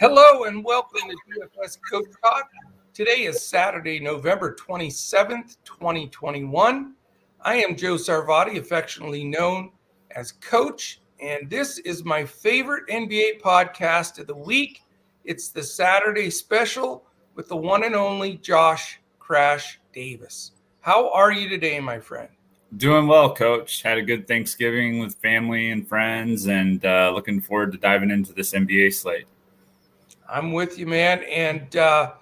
Hello and welcome to DFS Coach Talk. Today is Saturday, November 27th, 2021. I am Joe Sarvati, affectionately known as Coach, and this is my favorite NBA podcast of the week. It's the Saturday special with the one and only Josh Crash Davis. How are you today, my friend? Doing well, Coach. Had a good Thanksgiving with family and friends, and uh, looking forward to diving into this NBA slate. I'm with you, man, and uh,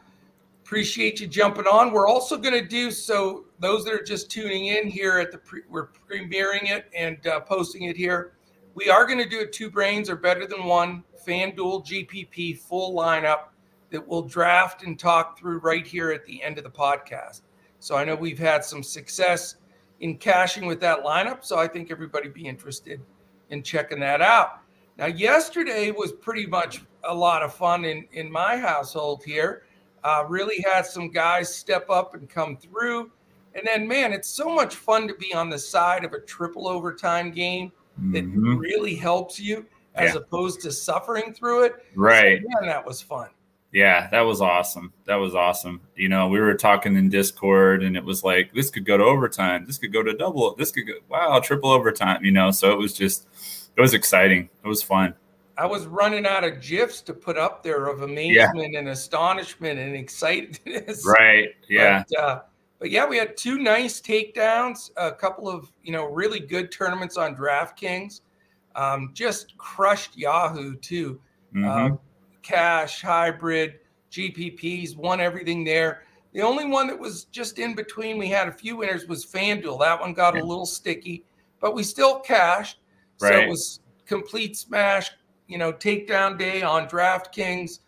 appreciate you jumping on. We're also going to do so. Those that are just tuning in here at the pre, we're premiering it and uh, posting it here. We are going to do a two brains are better than one FanDuel GPP full lineup that we'll draft and talk through right here at the end of the podcast. So I know we've had some success in cashing with that lineup, so I think everybody be interested in checking that out. Now, yesterday was pretty much a lot of fun in, in my household here. Uh, really had some guys step up and come through. And then, man, it's so much fun to be on the side of a triple overtime game that mm-hmm. really helps you as yeah. opposed to suffering through it. Right. So, man, that was fun. Yeah, that was awesome. That was awesome. You know, we were talking in Discord and it was like, this could go to overtime. This could go to double. This could go, wow, triple overtime, you know? So it was just, it was exciting. It was fun. I was running out of gifs to put up there of amazement yeah. and astonishment and excitedness. Right. Yeah. But, uh, but, yeah, we had two nice takedowns, a couple of you know really good tournaments on DraftKings. Um, just crushed Yahoo too. Mm-hmm. Uh, cash, hybrid, GPPs, won everything there. The only one that was just in between, we had a few winners, was FanDuel. That one got a little sticky, but we still cashed. Right. So it was complete smash, you know, takedown day on DraftKings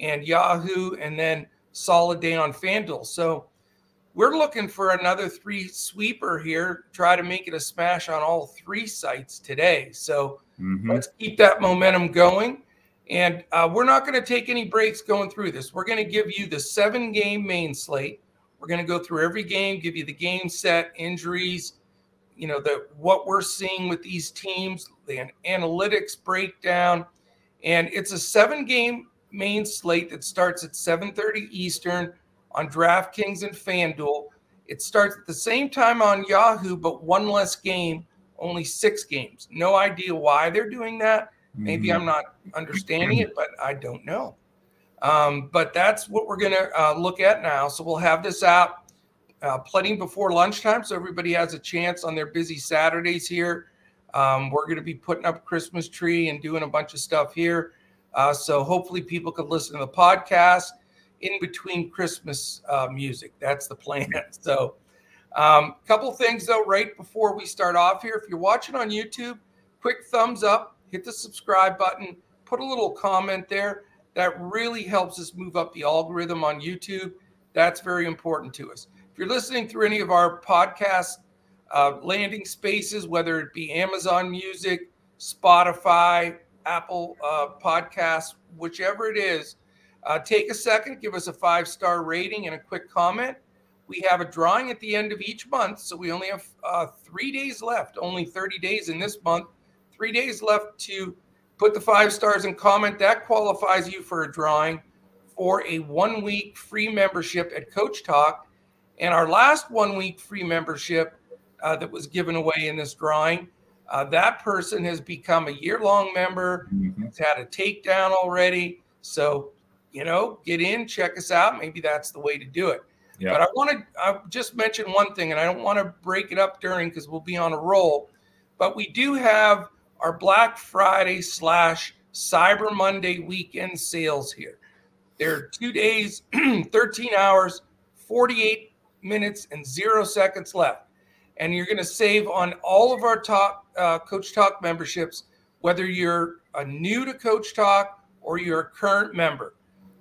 and Yahoo, and then solid day on FanDuel. So we're looking for another three sweeper here. Try to make it a smash on all three sites today. So mm-hmm. let's keep that momentum going. And uh, we're not going to take any breaks going through this. We're going to give you the seven game main slate. We're going to go through every game, give you the game set, injuries, you know the what we're seeing with these teams, the analytics breakdown, and it's a seven game main slate that starts at 7:30 Eastern on DraftKings and FanDuel. It starts at the same time on Yahoo, but one less game, only six games. No idea why they're doing that. Maybe mm-hmm. I'm not understanding it, but I don't know. Um, but that's what we're going to uh, look at now. So we'll have this out uh, plenty before lunchtime, so everybody has a chance on their busy Saturdays here. Um, we're going to be putting up Christmas tree and doing a bunch of stuff here. Uh, so hopefully people can listen to the podcast in between Christmas uh, music. That's the plan. So, a um, couple things though, right before we start off here. If you're watching on YouTube, quick thumbs up, hit the subscribe button, put a little comment there. That really helps us move up the algorithm on YouTube. That's very important to us. If you're listening through any of our podcast uh, landing spaces, whether it be Amazon Music, Spotify, Apple uh, Podcasts, whichever it is, uh, take a second, give us a five star rating and a quick comment. We have a drawing at the end of each month, so we only have uh, three days left, only 30 days in this month, three days left to put the five stars and comment. That qualifies you for a drawing for a one week free membership at Coach Talk and our last one week free membership uh, that was given away in this drawing, uh, that person has become a year long member. Mm-hmm. It's had a takedown already. So, you know, get in, check us out. Maybe that's the way to do it. Yeah. But I want to I just mention one thing, and I don't want to break it up during because we'll be on a roll. But we do have our Black Friday slash Cyber Monday weekend sales here. There are two days, 13 hours, 48 minutes and zero seconds left. And you're going to save on all of our top uh, Coach Talk memberships, whether you're a new to Coach Talk or you're a current member.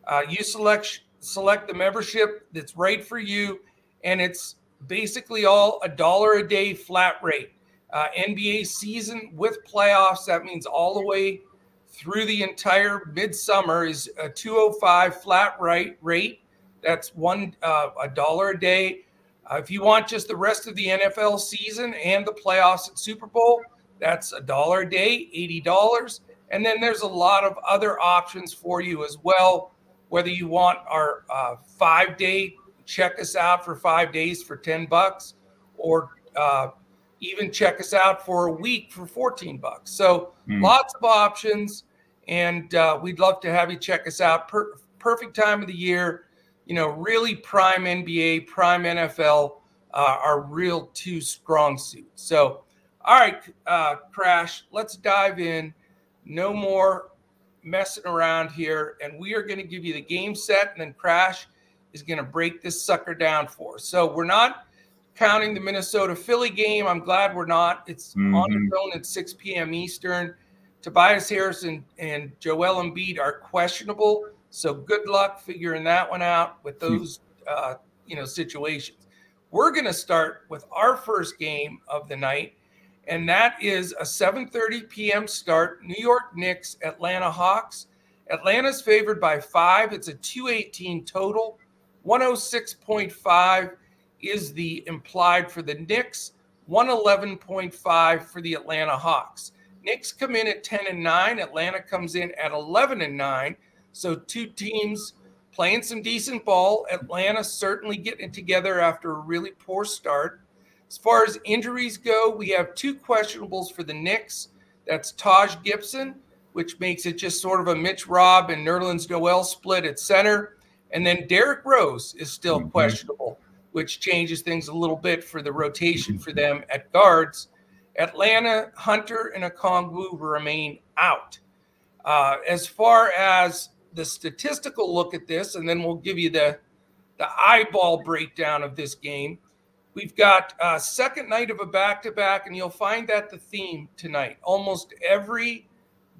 Uh, you select select the membership that's right for you, and it's basically all a dollar a day flat rate. Uh, NBA season with playoffs, that means all the way through the entire midsummer is a 205 flat rate rate that's one uh, a dollar a day. Uh, if you want just the rest of the NFL season and the playoffs at Super Bowl, that's a dollar a day, eighty dollars. And then there's a lot of other options for you as well. Whether you want our uh, five day, check us out for five days for 10 bucks, or uh, even check us out for a week for 14 bucks. So mm. lots of options. And uh, we'd love to have you check us out. Per- perfect time of the year. You know, really prime NBA, prime NFL uh, are real two strong suits. So, all right, uh, Crash, let's dive in. No more messing around here. And we are going to give you the game set, and then Crash is going to break this sucker down for us. So, we're not counting the Minnesota Philly game. I'm glad we're not. It's mm-hmm. on its own at 6 p.m. Eastern. Tobias Harrison and Joel Embiid are questionable. So good luck figuring that one out with those uh, you know situations. We're going to start with our first game of the night, and that is a 7:30 p.m. start. New York Knicks, Atlanta Hawks. Atlanta's favored by five. It's a 218 total. 106.5 is the implied for the Knicks. 111.5 for the Atlanta Hawks. Knicks come in at 10 and 9. Atlanta comes in at 11 and 9. So two teams playing some decent ball. Atlanta certainly getting it together after a really poor start. As far as injuries go, we have two questionables for the Knicks. That's Taj Gibson, which makes it just sort of a Mitch Rob and Nerlens Noel split at center. And then Derrick Rose is still mm-hmm. questionable, which changes things a little bit for the rotation for them at guards. Atlanta, Hunter, and Okongwu remain out. Uh, as far as the statistical look at this, and then we'll give you the, the eyeball breakdown of this game. We've got a second night of a back to back, and you'll find that the theme tonight. Almost every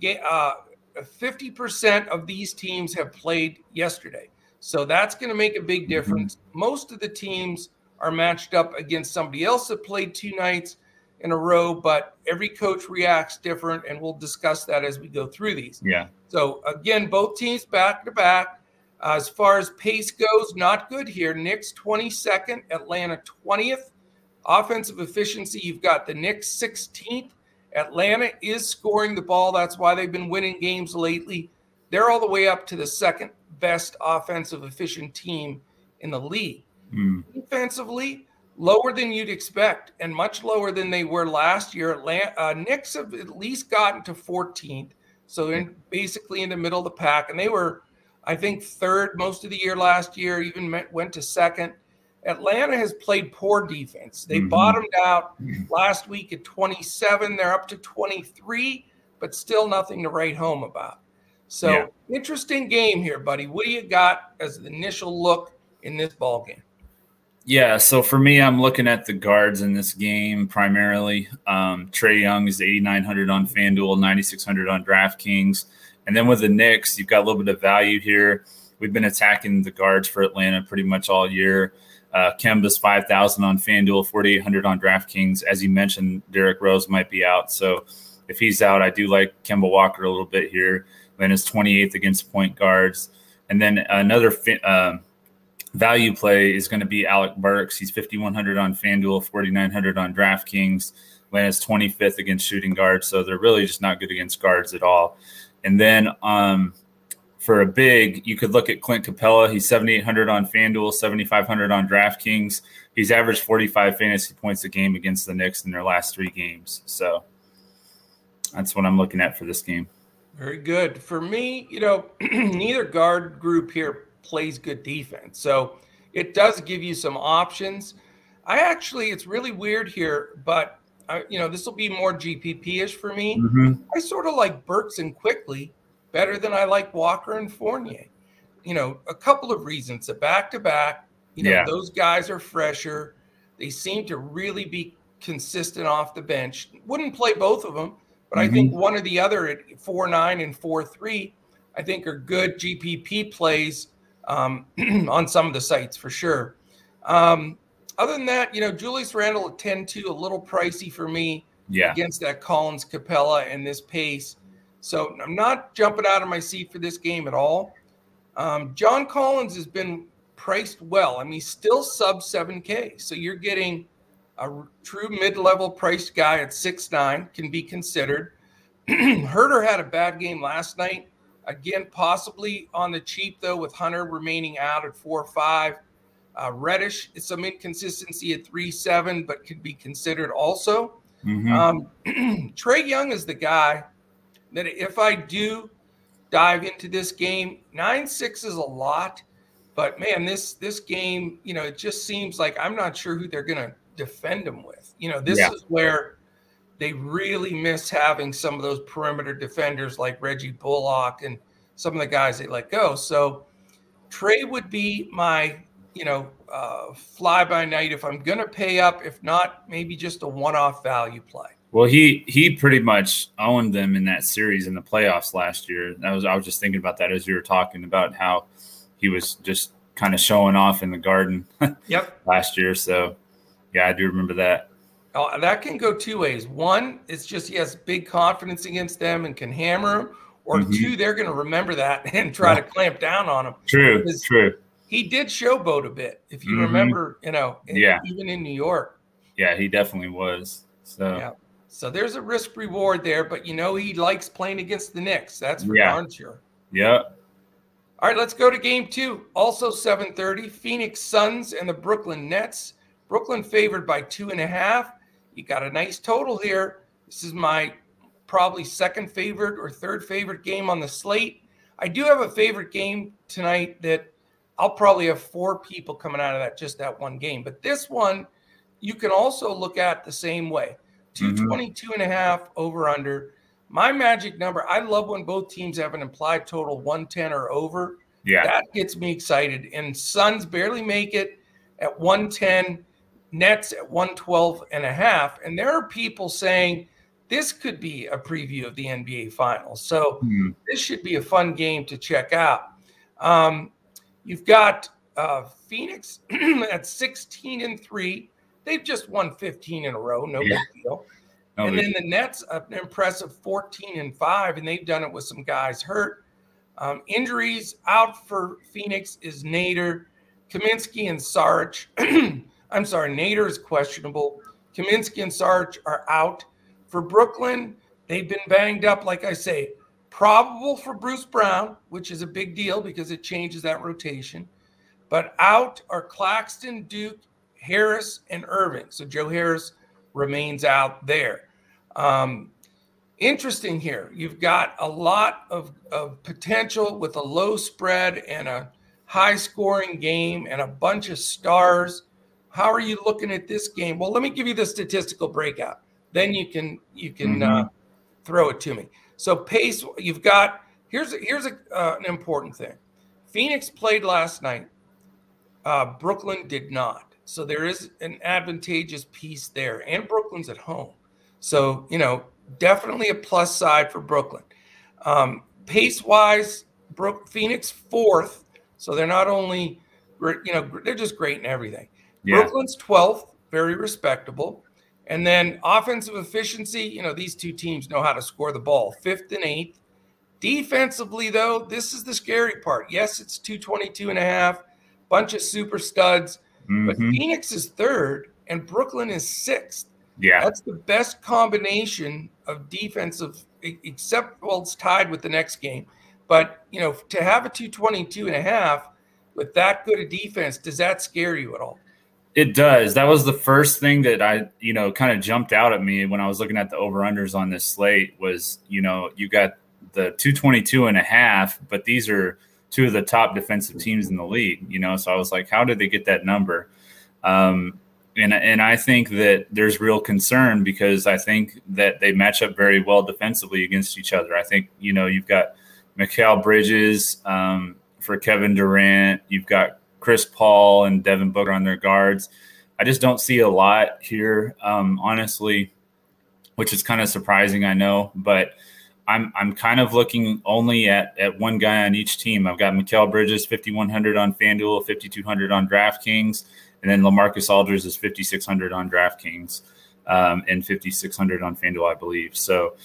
game, uh, 50% of these teams have played yesterday. So that's going to make a big difference. Most of the teams are matched up against somebody else that played two nights in a row, but every coach reacts different, and we'll discuss that as we go through these. Yeah. So again, both teams back to back. Uh, as far as pace goes, not good here. Knicks 22nd, Atlanta 20th. Offensive efficiency, you've got the Knicks 16th. Atlanta is scoring the ball. That's why they've been winning games lately. They're all the way up to the second best offensive efficient team in the league. Mm. Defensively, lower than you'd expect and much lower than they were last year. Atlanta, uh, Knicks have at least gotten to 14th, so in basically in the middle of the pack, and they were, I think, third most of the year last year. Even met, went to second. Atlanta has played poor defense. They mm-hmm. bottomed out last week at 27. They're up to 23, but still nothing to write home about. So yeah. interesting game here, buddy. What do you got as the initial look in this ball game? Yeah, so for me, I'm looking at the guards in this game primarily. Um, Trae Young is 8,900 on FanDuel, 9,600 on DraftKings. And then with the Knicks, you've got a little bit of value here. We've been attacking the guards for Atlanta pretty much all year. Uh, Kemba's 5,000 on FanDuel, 4,800 on DraftKings. As you mentioned, Derrick Rose might be out. So if he's out, I do like Kemba Walker a little bit here. Atlanta's 28th against point guards. And then another. Uh, value play is going to be Alec Burks. He's 5,100 on FanDuel, 4,900 on DraftKings. Atlanta's 25th against shooting guards, so they're really just not good against guards at all. And then um, for a big, you could look at Clint Capela. He's 7,800 on FanDuel, 7,500 on DraftKings. He's averaged 45 fantasy points a game against the Knicks in their last three games. So that's what I'm looking at for this game. Very good. For me, you know, neither guard group here plays good defense. So it does give you some options. I actually, it's really weird here, but I, you know, this will be more GPP ish for me. Mm-hmm. I sort of like Burks and Quickley better than I like Walker and Fournier. You know, a couple of reasons. A back to back, you know, yeah. those guys are fresher. They seem to really be consistent off the bench. Wouldn't play both of them, but mm-hmm. I think one or the other at four nine and four three, I think are good GPP plays um, on some of the sites for sure. Um, other than that, you know, Julius Randle at 10 2, a little pricey for me yeah. against that Collins Capela and this pace. So I'm not jumping out of my seat for this game at all. Um, John Collins has been priced well. I mean, still sub 7K. So you're getting a true mid level priced guy at six nine can be considered. Huerter had a bad game last night. Again, possibly on the cheap though, with Hunter remaining out at four five. Uh, Reddish is some inconsistency at three seven, but could be considered also. Mm-hmm. Um, Trae Young is the guy that if I do dive into this game, nine six is a lot, but man, this this game, you know, it just seems like I'm not sure who they're going to defend him with. You know, this yeah. is where they really miss having some of those perimeter defenders like Reggie Bullock and some of the guys they let go. So Trae would be my, you know, uh, fly by night if I'm going to pay up. If not, maybe just a one off value play. Well, he he pretty much owned them in that series in the playoffs last year. I was I was just thinking about that as you were talking about how he was just kind of showing off in the garden. yep. last year, so yeah, I do remember that. Oh, that can go two ways. One, it's just he has big confidence against them and can hammer them. Or mm-hmm. two, they're going to remember that and try yeah. to clamp down on him. True, true. He did showboat a bit, if you mm-hmm. remember. You know, yeah, even in New York. Yeah, he definitely was. So yeah. So there's a risk reward there, but you know he likes playing against the Knicks. That's for yeah. darn sure. Yeah. All right, let's go to game two. Also 7:30, Phoenix Suns and the Brooklyn Nets. Brooklyn favored by two and a half. You got a nice total here. This is my probably second favorite or third favorite game on the slate. I do have a favorite game tonight that I'll probably have four people coming out of that just that one game. But this one, you can also look at the same way. Mm-hmm. 222 and a half over under. My magic number, I love when both teams have an implied total 110 or over. Yeah. That gets me excited. And Suns barely make it at 110, Nets at 112 and a half. And there are people saying this could be a preview of the NBA Finals. So mm-hmm. this should be a fun game to check out. Um, you've got uh, Phoenix at 16 and 3. They've just won 15 in a row. No yeah. big deal. No and then the Nets, an impressive 14 and 5, and they've done it with some guys hurt. Um, injuries out for Phoenix is Nader, Kaminsky, and Sarge. I'm sorry, Nader is questionable. Kaminsky and Sarge are out. For Brooklyn, they've been banged up, like I say. Probable for Bruce Brown, which is a big deal because it changes that rotation. But out are Claxton, Duke, Harris and Irving. So Joe Harris remains out there. Um, interesting here. You've got a lot of, of potential with a low spread and a high scoring game and a bunch of stars. How are you looking at this game? Well, let me give you the statistical breakout. Then you can you can mm-hmm. uh, throw it to me. So pace, you've got here's here's a, uh, an important thing. Phoenix played last night. Uh, Brooklyn did not. So there is an advantageous piece there. And Brooklyn's at home. So, you know, definitely a plus side for Brooklyn. Um, pace wise, Brook Phoenix fourth. So they're not only, you know, they're just great in everything. Yeah. Brooklyn's 12th, very respectable. And then offensive efficiency, you know, these two teams know how to score the ball, fifth and eighth. Defensively, though, this is the scary part. Yes, it's 222 and a half, bunch of super studs. Mm-hmm. But Phoenix is third and Brooklyn is sixth. Yeah. That's the best combination of defensive, except, well, it's tied with the next game. But, you know, to have a 222 and a half with that good a defense, does that scare you at all? It does. That was the first thing that I, you know, kind of jumped out at me when I was looking at the over unders on this slate was, you know, you got the 222 and a half, but these are two of the top defensive teams in the league. You know, so I was like, how did they get that number? Um, and and I think that there's real concern because I think that they match up very well defensively against each other. I think you know you've got Mikal Bridges um, for Kevin Durant, you've got Chris Paul and Devin Booker on their guards. I just don't see a lot here, um, honestly, which is kind of surprising. I know, but I'm I'm kind of looking only at at one guy on each team. I've got Mikal Bridges 5100 on FanDuel, 5200 on DraftKings, and then LaMarcus Aldridge is 5600 on DraftKings um, and 5600 on FanDuel, I believe. So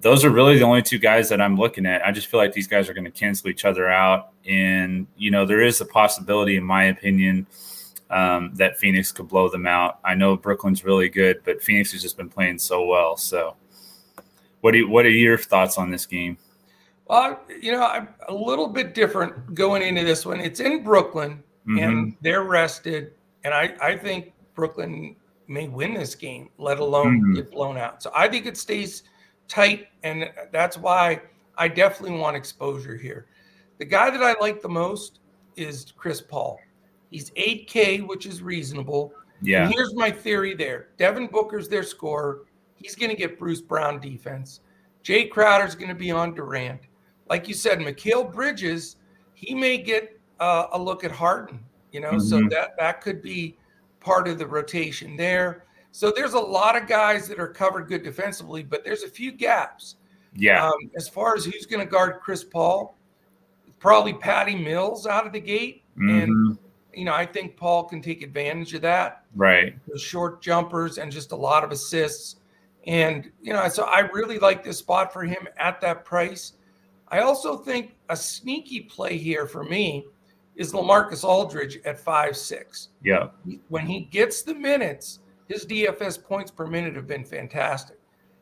those are really the only two guys that I'm looking at. I just feel like these guys are going to cancel each other out, and you know there is a possibility, in my opinion. Um, that Phoenix could blow them out. I know Brooklyn's really good, but Phoenix has just been playing so well. So, What do you, what are your thoughts on this game? Well, you know, I'm a little bit different going into this one. It's in Brooklyn, mm-hmm. and they're rested, and I I think Brooklyn may win this game, let alone mm-hmm. get blown out. So I think it stays tight, and that's why I definitely want exposure here. The guy that I like the most is Chris Paul. He's 8K, which is reasonable. Yeah. And here's my theory there Devin Booker's their scorer. He's going to get Bruce Brown defense. Jae Crowder's going to be on Durant. Like you said, Mikal Bridges, he may get uh, a look at Harden, you know, mm-hmm. so that, that could be part of the rotation there. So there's a lot of guys that are covered good defensively, but there's a few gaps. Yeah. Um, as far as who's going to guard Chris Paul, probably Patty Mills out of the gate. Mm-hmm. And, you know, I think Paul can take advantage of that. Right. The short jumpers and just a lot of assists. And, you know, so I really like this spot for him at that price. I also think a sneaky play here for me is LaMarcus Aldridge at five six. Yeah. When he gets the minutes, his DFS points per minute have been fantastic.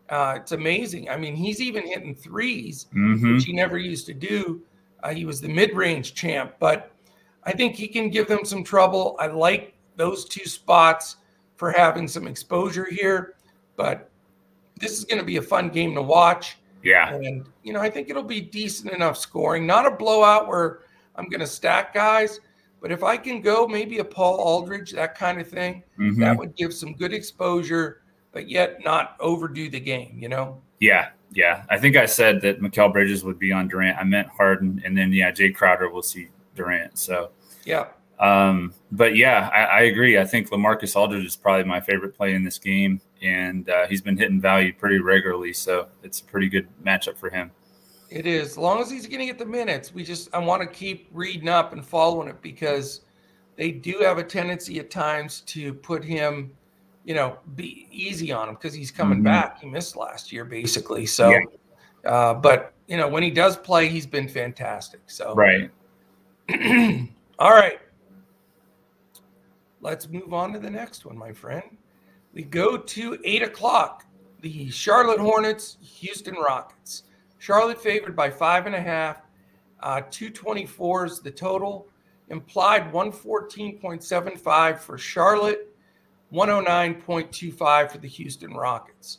Uh, it's amazing. I mean, he's even hitting 3s mm-hmm. which he never used to do. Uh, he was the mid-range champ, but I think he can give them some trouble. I like those two spots for having some exposure here, but this is going to be a fun game to watch. Yeah. And, you know, I think it'll be decent enough scoring, not a blowout where I'm going to stack guys, but if I can go maybe a Paul Aldridge, that kind of thing, mm-hmm. that would give some good exposure, but yet not overdo the game, you know? Yeah. Yeah. I think I said that Mikal Bridges would be on Durant. I meant Harden. And then, yeah, Jae Crowder will see Durant. So, yeah. Um, but yeah, I, I, agree. I think LaMarcus Aldridge is probably my favorite play in this game, and uh, he's been hitting value pretty regularly, so it's a pretty good matchup for him. It is. As long as he's going to get the minutes, we just I want to keep reading up and following it because they do have a tendency at times to put him, you know, be easy on him because he's coming mm-hmm. back. He missed last year basically, so. Yeah. Uh, but you know, when he does play, he's been fantastic. So right. All right. Let's move on to the next one, my friend. We go to eight o'clock. The Charlotte Hornets, Houston Rockets. Charlotte favored by five and a half. Uh, 224 is the total. Implied 114.75 for Charlotte, 109.25 for the Houston Rockets.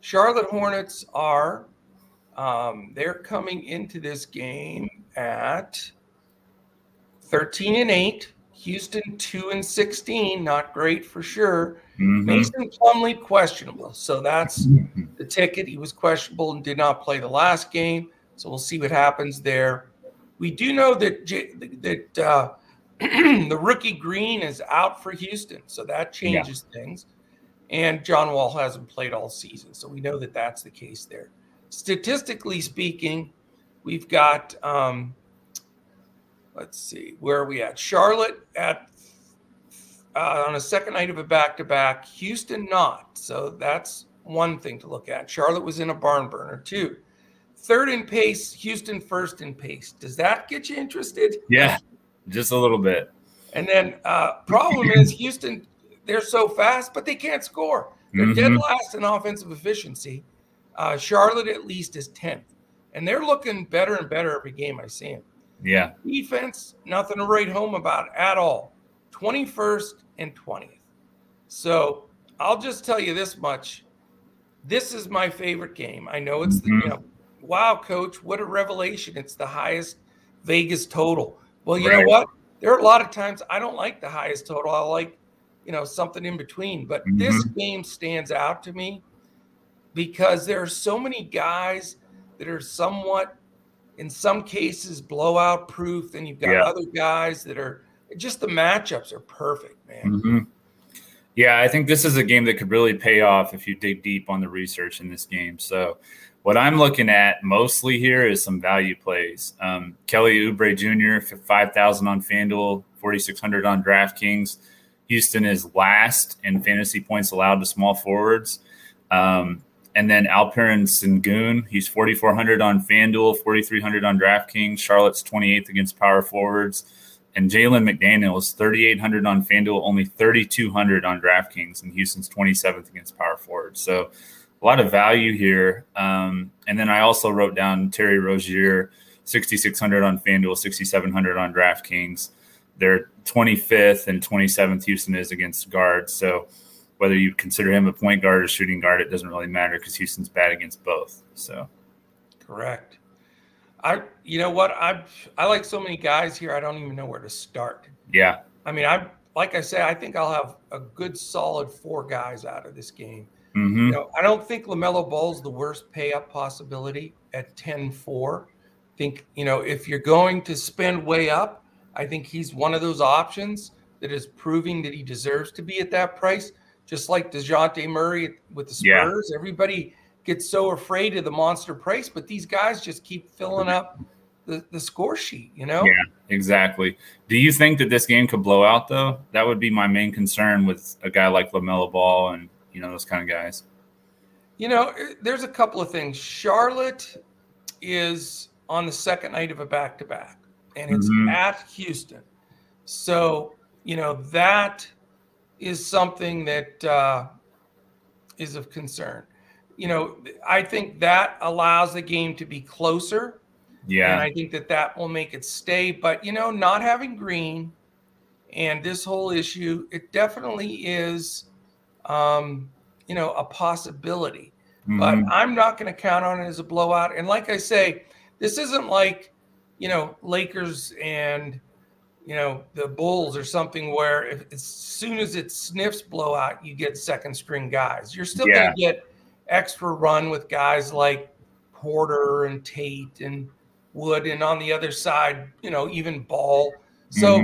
Charlotte Hornets are um, they're coming into this game at 13 and 8. Houston 2 and 16, not great for sure. Mm-hmm. Mason Plumlee questionable. So that's mm-hmm. the ticket. He was questionable and did not play the last game. So we'll see what happens there. We do know that that uh, the rookie Green is out for Houston, so that changes yeah. things. And John Wall hasn't played all season, so we know that that's the case there. Statistically speaking, we've got um, let's see, where are we at? Charlotte at uh, on a second night of a back to back, Houston not. So that's one thing to look at. Charlotte was in a barn burner too. Third in pace, Houston first in pace. Does that get you interested? Yeah, just a little bit. And then uh, problem is Houston, they're so fast, but they can't score. They're mm-hmm. dead last in offensive efficiency. Uh, Charlotte at least is 10th. And they're looking better and better every game I see them. Yeah. Defense, nothing to write home about at all. 21st and 20th. So I'll just tell you this much. This is my favorite game. I know it's mm-hmm. the, you know, wow, coach, what a revelation. It's the highest Vegas total. Well, you right. know what? There are a lot of times I don't like the highest total. I like, you know, something in between. But mm-hmm. this game stands out to me because there are so many guys that are somewhat in some cases blowout proof. Then you've got yeah. other guys that are just the matchups are perfect, man. Mm-hmm. Yeah, I think this is a game that could really pay off if you dig deep on the research in this game. So, what I'm looking at mostly here is some value plays. Um, Kelly Oubre Jr. five thousand on FanDuel, forty six hundred on DraftKings. Houston is last in fantasy points allowed to small forwards. Um, and then Alperen Sengun, he's 4,400 on FanDuel, 4,300 on DraftKings. Charlotte's 28th against power forwards. And Jalen McDaniel is 3,800 on FanDuel, only 3,200 on DraftKings. And Houston's 27th against power forwards. So a lot of value here. Um, and then I also wrote down Terry Rozier, 6,600 on FanDuel, 6,700 on DraftKings. They're 25th and 27th Houston is against guards. So whether you consider him a point guard or shooting guard, it doesn't really matter because Houston's bad against both. So correct. I you know what I I like so many guys here. I don't even know where to start. Yeah. I mean, I like I say, I think I'll have a good solid four guys out of this game. Mm-hmm. You know, I don't think LaMelo Ball's the worst pay up possibility at 10-4. think, you know, if you're going to spend way up, I think he's one of those options that is proving that he deserves to be at that price. Just like DeJounte Murray with the Spurs. Yeah. Everybody gets so afraid of the monster price, but these guys just keep filling up the, the score sheet, you know? Yeah, exactly. Do you think that this game could blow out though? That would be my main concern with a guy like LaMelo Ball and you know those kind of guys. You know, eh, there's a couple of things. Charlotte is on the second night of a back to back, and it's mm-hmm. at Houston. So, you know, that is something that uh, is of concern. You know, I think that allows the game to be closer yeah. And I think that that will make it stay. But, you know, not having green and this whole issue, it definitely is, um, you know, a possibility. Mm-hmm. But I'm not going to count on it as a blowout. And like I say, this isn't like, you know, Lakers and, you know, the Bulls or something where if, as soon as it sniffs blowout, you get second string guys. You're still yeah. going to get extra run with guys like Porter and Tate and Wood, and on the other side, you know, even Ball. So,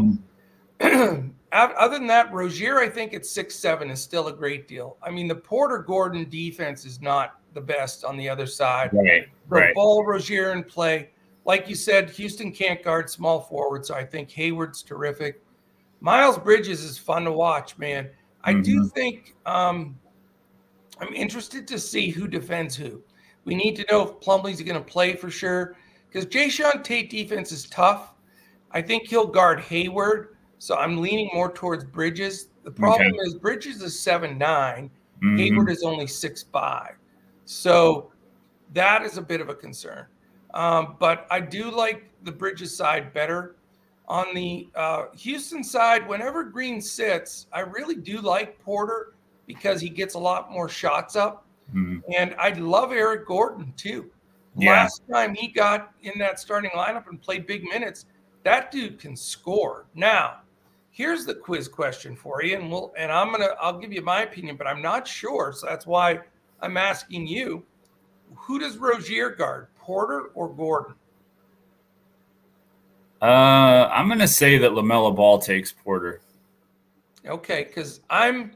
mm-hmm. other than that, Rozier, I think at six seven is still a great deal. I mean, the Porter Gordon defense is not the best on the other side. Right. right. Ball, Rozier in play. Like you said, Houston can't guard small forward, so I think Hayward's terrific. Miles Bridges is fun to watch, man. I mm-hmm. do think um, I'm interested to see who defends who. We need to know if Plumlee's going to play for sure because Jae'Sean Tate defense is tough. I think he'll guard Hayward, so I'm leaning more towards Bridges. The problem okay. is Bridges is seven nine, mm-hmm. Hayward is only six five, so that is a bit of a concern. Um, but I do like the Bridges side better. On the uh, Houston side, whenever Green sits, I really do like Porter because he gets a lot more shots up. Mm-hmm. And I love Eric Gordon too. Yeah. Last time he got in that starting lineup and played big minutes, that dude can score. Now, here's the quiz question for you, and we'll and I'm gonna I'll give you my opinion, but I'm not sure, so that's why I'm asking you. Who does Rozier guard, Porter or Gordon? Uh, I'm gonna say that LaMelo Ball takes Porter. Okay, because I'm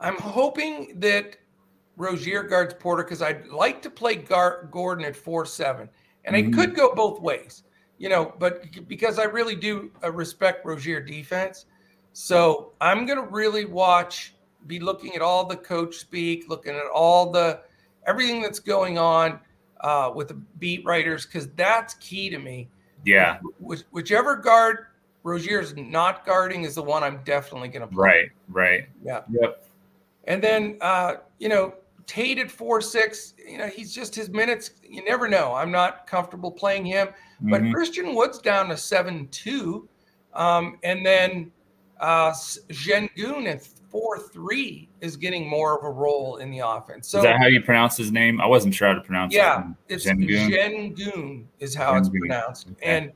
I'm hoping that Rozier guards Porter because I'd like to play Gar- Gordon at four seven, and mm-hmm. I could go both ways, you know. But because I really do uh, respect Rozier defense, so I'm gonna really watch, be looking at all the coach speak, looking at all the everything that's going on uh, with the beat writers because that's key to me. Yeah, Which, whichever guard Rozier's not guarding is the one I'm definitely gonna play. Right. Right. Yeah. Yep. And then, uh, you know, Tate at four six, you know, he's just his minutes. You never know. I'm not comfortable playing him, mm-hmm. but Christian Wood's down to seven two, um, and then uh, Sengun at four three is getting more of a role in the offense. So is that how you pronounce his name? I wasn't sure how to pronounce. It. Yeah, it's Sengun is how it's pronounced, okay. and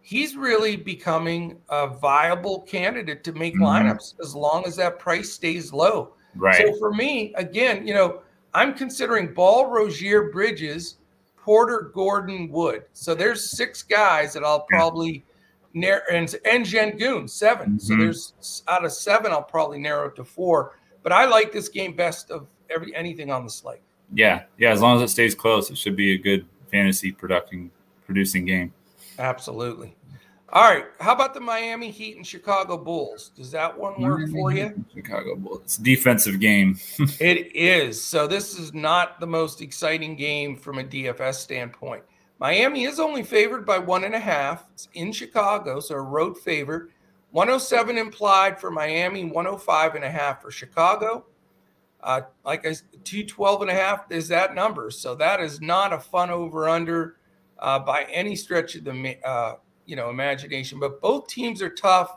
he's really becoming a viable candidate to make mm-hmm. lineups as long as that price stays low. Right. So for me, again, you know, I'm considering Ball, Rozier, Bridges, Porter, Gordon, Wood. So there's six guys that I'll probably narrow and and Sengun, 7 mm-hmm. So there's out of seven, I'll probably narrow it to four. But I like this game best of every anything on the slate. Yeah, yeah. As long as it stays close, it should be a good fantasy producing producing game. Absolutely. All right. How about the Miami Heat and Chicago Bulls? Does that one work Miami for you? Chicago Bulls. It's a defensive game. it is. So this is not the most exciting game from a DFS standpoint. Miami is only favored by one and a half. It's in Chicago, so a road favorite. 107 implied for Miami, 105 and a half for Chicago. Uh, like I 212 and a half is that number. So that is not a fun over under uh, by any stretch of the uh, you know imagination. But both teams are tough.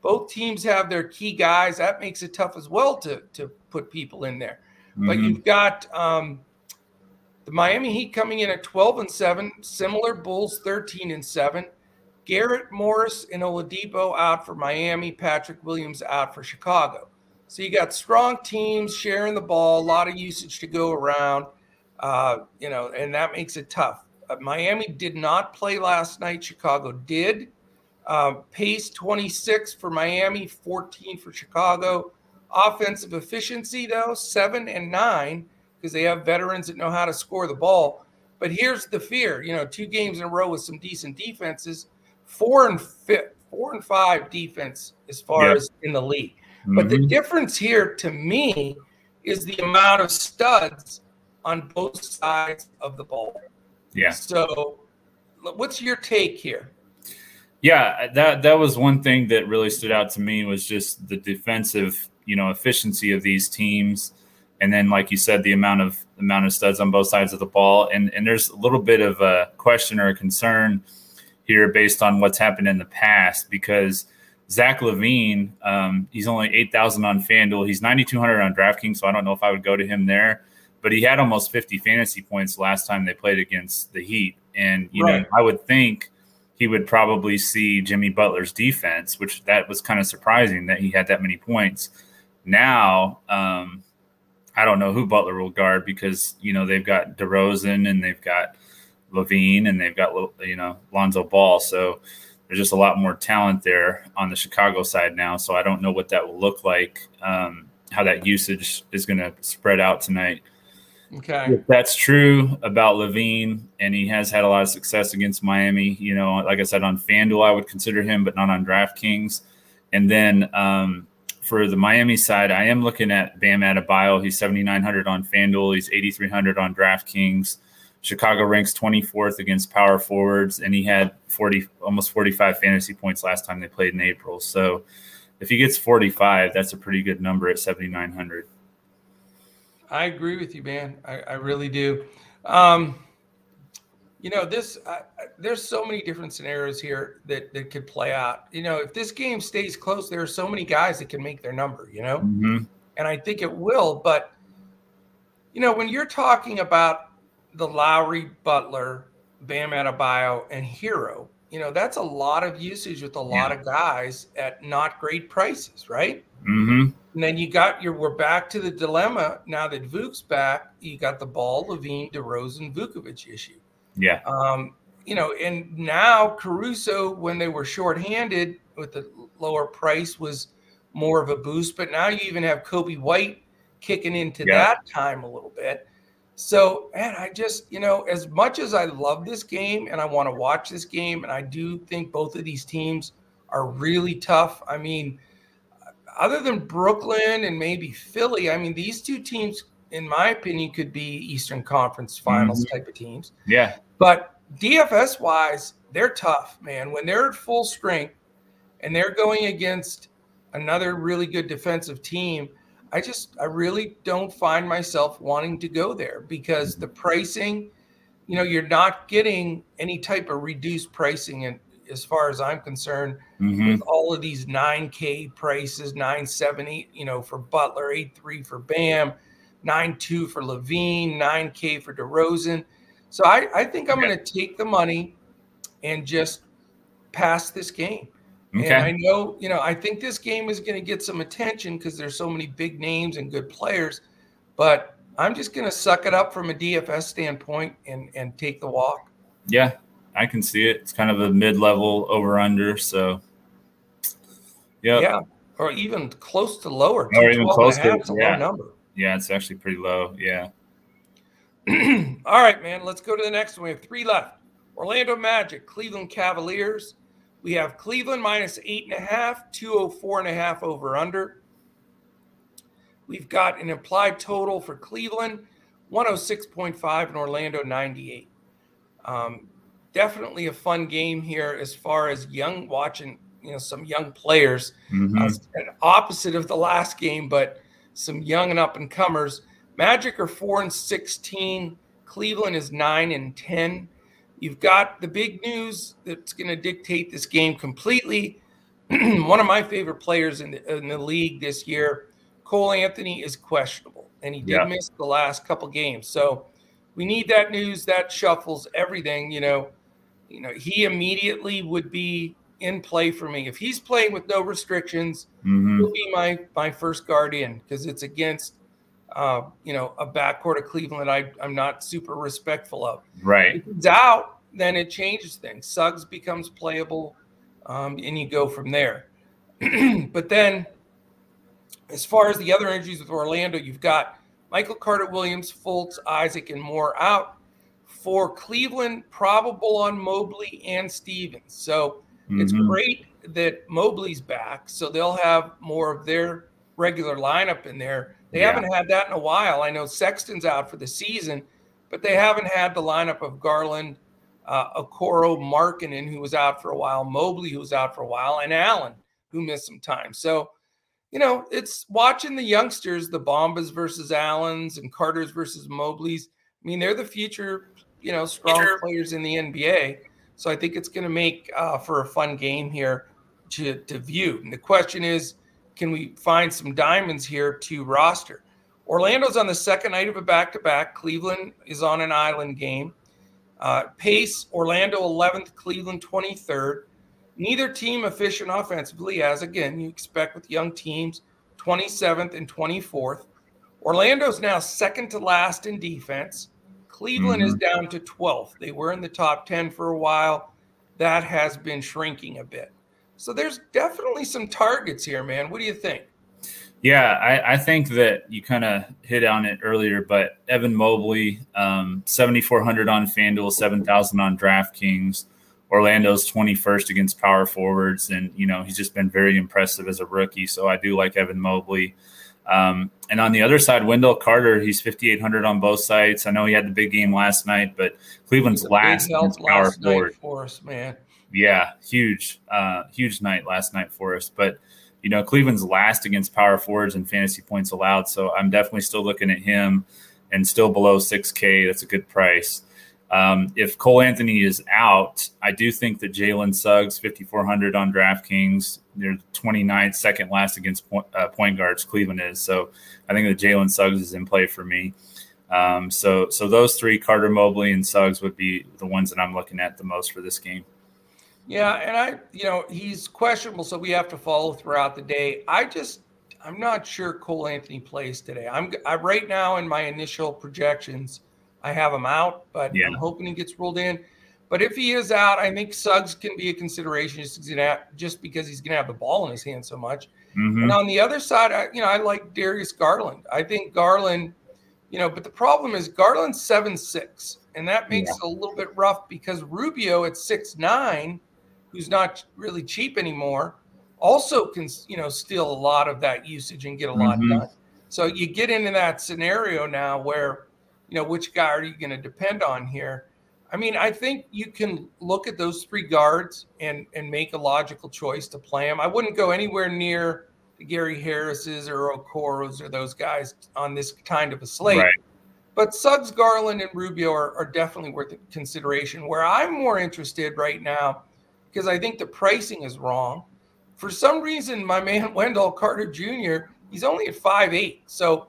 Both teams have their key guys. That makes it tough as well to to put people in there. Mm-hmm. But you've got um, the Miami Heat coming in at 12 and 7, similar Bulls 13 and 7. Garrett Morris and Oladipo out for Miami, Patrick Williams out for Chicago. So you got strong teams sharing the ball, a lot of usage to go around, uh, you know, and that makes it tough. Uh, Miami did not play last night. Chicago did. Uh, pace 26 for Miami, 14 for Chicago. Offensive efficiency, though, seven and nine because they have veterans that know how to score the ball. But here's the fear: you know, two games in a row with some decent defenses, four and fifth, four and five defense as far as in the league. Mm-hmm. But the mm-hmm. difference here to me is the amount of studs on both sides of the ball. Yeah. So, what's your take here? Yeah, that that was one thing that really stood out to me was just the defensive, you know, efficiency of these teams and then like you said the amount of amount of studs on both sides of the ball and and there's a little bit of a question or a concern here based on what's happened in the past because Zach LaVine, um, he's only 8,000 on FanDuel. He's 9,200 on DraftKings, so I don't know if I would go to him there. But he had almost 50 fantasy points last time they played against the Heat. And, you right. know, I would think he would probably see Jimmy Butler's defense, which that was kind of surprising that he had that many points. Now, um, I don't know who Butler will guard because you know they've got DeRozan and they've got LaVine and they've got you know Lonzo Ball. So there's just a lot more talent there on the Chicago side now. So I don't know what that will look like, um, how that usage is going to spread out tonight. Okay, if that's true about LaVine, and he has had a lot of success against Miami. You know, like I said on FanDuel, I would consider him, but not on DraftKings. And then um, for the Miami side, I am looking at Bam Adebayo. He's 7,900 on FanDuel. He's 8,300 on DraftKings. Chicago ranks 24th against power forwards, and he had 40, almost 45 fantasy points last time they played in April. So if he gets 45, that's a pretty good number at 7,900. I agree with you, man. I, I really do. Um, you know this uh, there's so many different scenarios here that that could play out you know if this game stays close there are so many guys that can make their number you know mm-hmm. and i think it will but you know when you're talking about the lowry butler bam Adebayo, and Herro you know that's a lot of usage with a lot yeah. of guys at not great prices right mm-hmm. and then you got your we're back to the dilemma now that Vuk's back you got the ball LaVine DeRozan Vucevic issue yeah. Um, you know, and now Caruso, when they were shorthanded with the lower price, was more of a boost. But now you even have Coby White kicking into yeah. that time a little bit. So, man, I just, you know, as much as I love this game and I want to watch this game, and I do think both of these teams are really tough. I mean, other than Brooklyn and maybe Philly, I mean, these two teams, in my opinion, could be Eastern Conference Finals mm-hmm. type of teams. Yeah. But DFS wise, they're tough, man. When they're at full strength and they're going against another really good defensive team, I just I really don't find myself wanting to go there because the pricing, you know, you're not getting any type of reduced pricing and as far as I'm concerned, mm-hmm. with all of these 9K prices, 970, you know, for Butler, 8-3 for Bam, 9-2 for LaVine, 9K for DeRozan. So I, I think I'm okay. going to take the money and just pass this game. Okay. And I know, you know, I think this game is going to get some attention because there's so many big names and good players, but I'm just going to suck it up from a DFS standpoint and and take the walk. Yeah, I can see it. It's kind of a mid-level over under, so yeah, yeah, or even close to lower. Or even close to yeah. number. Yeah, it's actually pretty low. Yeah. All right, man. Let's go to the next one. We have three left. Orlando Magic, Cleveland Cavaliers. We have Cleveland minus eight and a half, 204 and a half over under. We've got an implied total for Cleveland, 106.5 and Orlando 98. Um, definitely a fun game here as far as young watching, you know, some young players. Mm-hmm. Uh, opposite of the last game, but some young and up and comers. Magic are four and 16. Cleveland is nine and 10. You've got the big news that's going to dictate this game completely. One of my favorite players in the, in the, league this year, Cole Anthony, is questionable, and he did yeah. miss the last couple games. So we need that news that shuffles everything. You know, you know, he immediately would be in play for me if he's playing with no restrictions. Mm-hmm. He'll be my my first guardian because it's against uh, you know, a backcourt of Cleveland I, I'm not super respectful of. Right. If he's out, then it changes things. Suggs becomes playable, um, and you go from there. but then, as far as the other injuries with Orlando, you've got Michael Carter Williams, Fultz, Isaac, and Moore out. For Cleveland, probable on Mobley and Stevens. So mm-hmm. it's great that Mobley's back. So they'll have more of their regular lineup in there. They yeah. haven't had that in a while. I know Sexton's out for the season, but they haven't had the lineup of Garland, uh, Okoro, Markkanen, who was out for a while, Mobley, who was out for a while, and Allen, who missed some time. So, you know, it's watching the youngsters, the Bambas versus Allens and Carters versus Mobleys. I mean, they're the future, you know, strong sure. players in the NBA. So I think it's going to make uh, for a fun game here to, to view. And the question is, can we find some diamonds here to roster? Orlando's on the second night of a back to back. Cleveland is on an island game. Uh, pace Orlando 11th, Cleveland 23rd. Neither team efficient offensively, as again you expect with young teams, 27th and 24th. Orlando's now second to last in defense. Cleveland mm-hmm. is down to 12th. They were in the top 10 for a while. That has been shrinking a bit. So there's definitely some targets here, man. What do you think? Yeah, I, I think that you kind of hit on it earlier, but Evan Mobley, um, 7,400 on FanDuel, 7,000 on DraftKings. Orlando's 21st against power forwards, and you know he's just been very impressive as a rookie. So I do like Evan Mobley. Um, and on the other side, Wendell Carter, he's 5,800 on both sides. I know he had the big game last night, but Cleveland's last power forward for us, man. Yeah, huge, uh, huge night last night for us. But you know, Cleveland's last against power forwards and fantasy points allowed. So I'm definitely still looking at him and still below 6K. That's a good price. Um, if Cole Anthony is out, I do think that Jalen Suggs, 5,400 on DraftKings, they're 29th, second last against point, uh, point guards, Cleveland is. So I think that Jalen Suggs is in play for me. Um, so, so those three, Carter Mobley and Suggs, would be the ones that I'm looking at the most for this game. Yeah, and I, you know, he's questionable, so we have to follow throughout the day. I just, I'm not sure Cole Anthony plays today. I'm, I right now in my initial projections, I have him out, but yeah. I'm hoping he gets ruled in. But if he is out, I think Suggs can be a consideration just, just because he's going to have the ball in his hand so much. Mm-hmm. And on the other side, I, you know, I like Darius Garland. I think Garland, you know, but the problem is Garland's seven six, and that makes yeah. it a little bit rough because Rubio at six nine who's not really cheap anymore, also can you know steal a lot of that usage and get a lot mm-hmm. done. So you get into that scenario now where you know which guy are you going to depend on here? I mean, I think you can look at those three guards and and make a logical choice to play them. I wouldn't go anywhere near the Gary Harris's or Okoros or those guys on this kind of a slate. Right. But Suggs, Garland, and Rubio are, are definitely worth consideration. Where I'm more interested right now because I think the pricing is wrong. For some reason, my man Wendell Carter Jr. He's only at five eight, so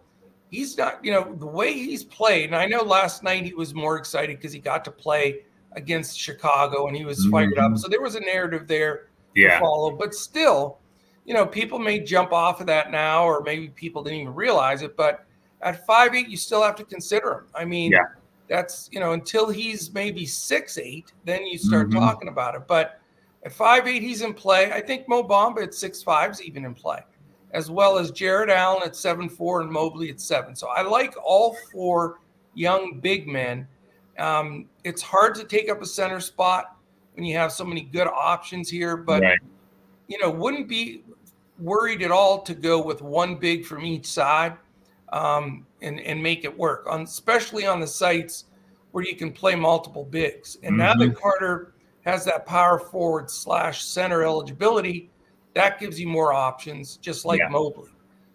he's not. You know the way he's played. And I know last night he was more excited because he got to play against Chicago and he was mm-hmm. fired up. Mm-hmm. So there was a narrative there yeah. to follow. But still, you know, people may jump off of that now, or maybe people didn't even realize it. But at five eight, you still have to consider him. I mean, yeah. that's you know until he's maybe six eight, then you start mm-hmm. talking about it. But at five eight, he's in play. I think Mo Bamba at six five is even in play, as well as Jarrett Allen at seven four and Mobley at seven. So I like all four young big men. Um, it's hard to take up a center spot when you have so many good options here, but right. you know, wouldn't be worried at all to go with one big from each side um, and and make it work on, especially on the sites where you can play multiple bigs. And mm-hmm. now that Carter has that power forward slash center eligibility, that gives you more options, just like yeah. Mobley.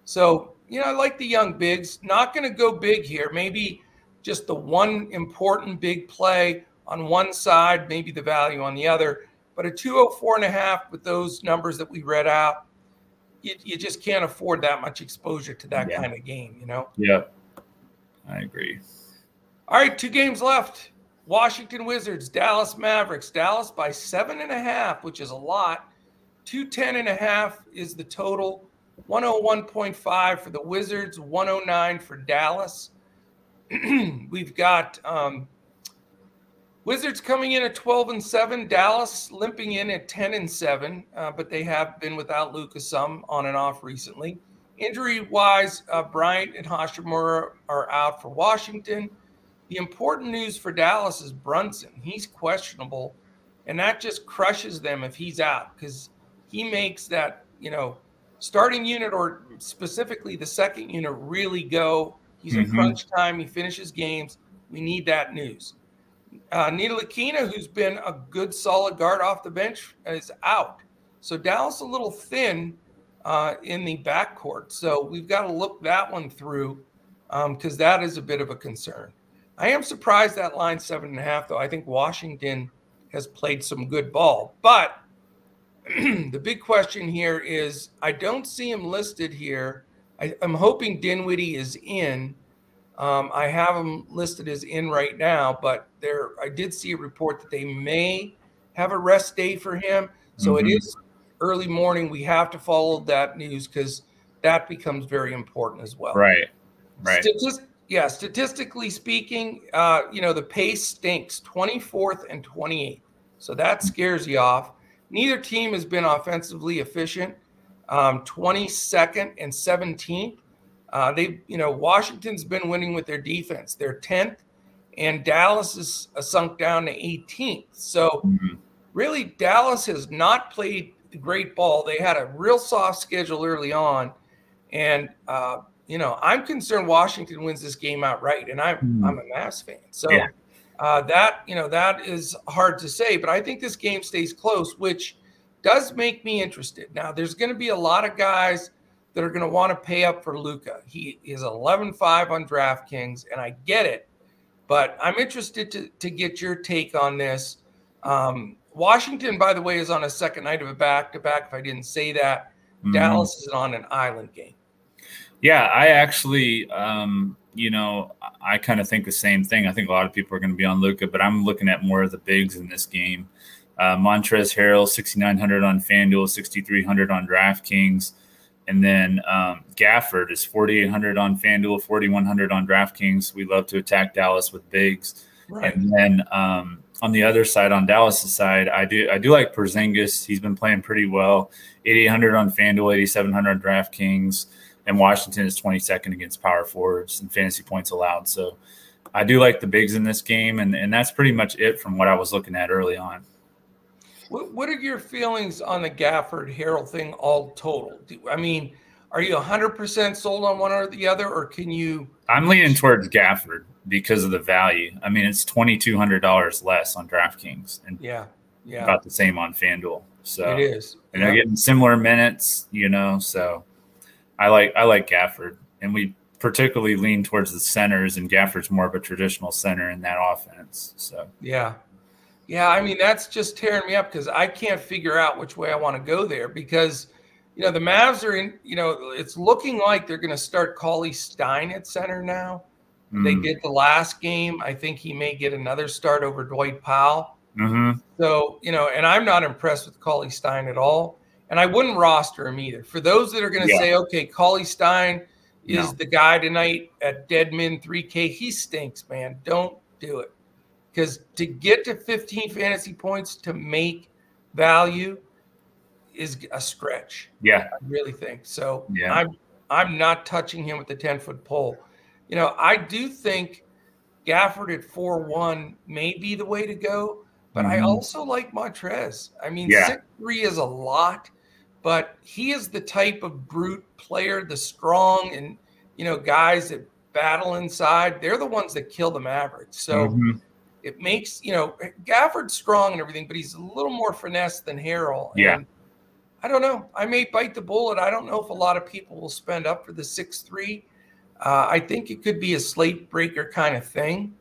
So you know, I like the young bigs. Not going to go big here. Maybe just the one important big play on one side, maybe the value on the other. But a 204 and a half with those numbers that we read out, you, you just can't afford that much exposure to that yeah. kind of game, you know? Yeah, I agree. All right, two games left. Washington Wizards, Dallas Mavericks. Dallas by seven and a half, which is a lot. 210 and a half is the total. 101.5 for the Wizards, 109 for Dallas. We've got um, Wizards coming in at 12 and 7, Dallas limping in at 10 and 7, uh, but they have been without Lucas some on and off recently. Injury wise, uh, Bryant and Hachimura are out for Washington. The important news for Dallas is Brunson. He's questionable, and that just crushes them if he's out because he makes that, you know, starting unit or specifically the second unit really go. He's mm-hmm. in crunch time. He finishes games. We need that news. Uh, Ntilikina, who's been a good solid guard off the bench, is out. So Dallas a little thin uh, in the backcourt. So we've got to look that one through because um, that is a bit of a concern. I am surprised that line seven and a half, though. I think Washington has played some good ball. But the big question here is I don't see him listed here. I, am hoping Dinwiddie is in. Um, I have him listed as in right now, but there I did see a report that they may have a rest day for him. So mm-hmm. it is early morning. We have to follow that news because that becomes very important as well. Right. Right. Statist- yeah, statistically speaking, uh, you know, the pace stinks 24th and 28th. So that scares you off. Neither team has been offensively efficient. Um, 22nd and 17th. Uh, they, you know, Washington's been winning with their defense. They're 10th, and Dallas is uh, sunk down to 18th. So, mm-hmm. really, Dallas has not played great ball. They had a real soft schedule early on, and uh, you know, I'm concerned Washington wins this game outright, and I'm mm-hmm. I'm a Mavs fan. So. Yeah. Uh, that you know that is hard to say, but I think this game stays close, which does make me interested. Now, there's going to be a lot of guys that are going to want to pay up for Luka. He is 11-5 on DraftKings, and I get it, but I'm interested to to get your take on this. Um, Washington, by the way, is on a second night of a back-to-back. If I didn't say that, mm-hmm. Dallas is on an island game. Yeah, I actually um, you know, I kind of think the same thing. I think a lot of people are going to be on Luka, but I'm looking at more of the bigs in this game. Uh, Montrezl Harrell, 6,900 on FanDuel, 6,300 on DraftKings. And then um, Gafford is 4,800 on FanDuel, 4,100 on DraftKings. We love to attack Dallas with bigs. Right. And then um, on the other side, on Dallas' side, I do I do like Porzingis. He's been playing pretty well. 8,800 on FanDuel, 8,700 on DraftKings and Washington is 22nd against power forwards and fantasy points allowed. So I do like the bigs in this game, and, and that's pretty much it from what I was looking at early on. What, what are your feelings on the Gafford Harrell thing all total? Do, I mean, are you 100% sold on one or the other, or can you? I'm leaning towards Gafford because of the value. I mean, it's $2,200 less on DraftKings and yeah, yeah, about the same on FanDuel. So it is. And yeah. they're getting similar minutes, you know, so I like I like Gafford, and we particularly lean towards the centers, and Gafford's more of a traditional center in that offense. So yeah, yeah. I mean, that's just tearing me up because I can't figure out which way I want to go there because you know the Mavs are in. You know, it's looking like they're going to start Cauley Stein at center now. Mm. They did the last game. I think he may get another start over Dwight Powell. Mm-hmm. So you know, and I'm not impressed with Cauley Stein at all and I wouldn't roster him either. For those that are going to yeah. say, okay, Cauley Stein is no. the guy tonight at Deadman 3K, he stinks, man. Don't do it. Because to get to 15 fantasy points to make value is a stretch. Yeah. I really think. So yeah. I'm I'm not touching him with the 10 foot pole. You know, I do think Gafford at 4 1 may be the way to go, but mm-hmm. I also like Montrez. I mean, yeah. six three is a lot but he is the type of brute player, the strong and you know guys that battle inside. They're the ones that kill the Mavericks. So mm-hmm. it makes you know Gafford's strong and everything, but he's a little more finesse than Harrell. Yeah. And I don't know. I may bite the bullet. I don't know if a lot of people will spend up for the six three. Uh, I think it could be a slate breaker kind of thing.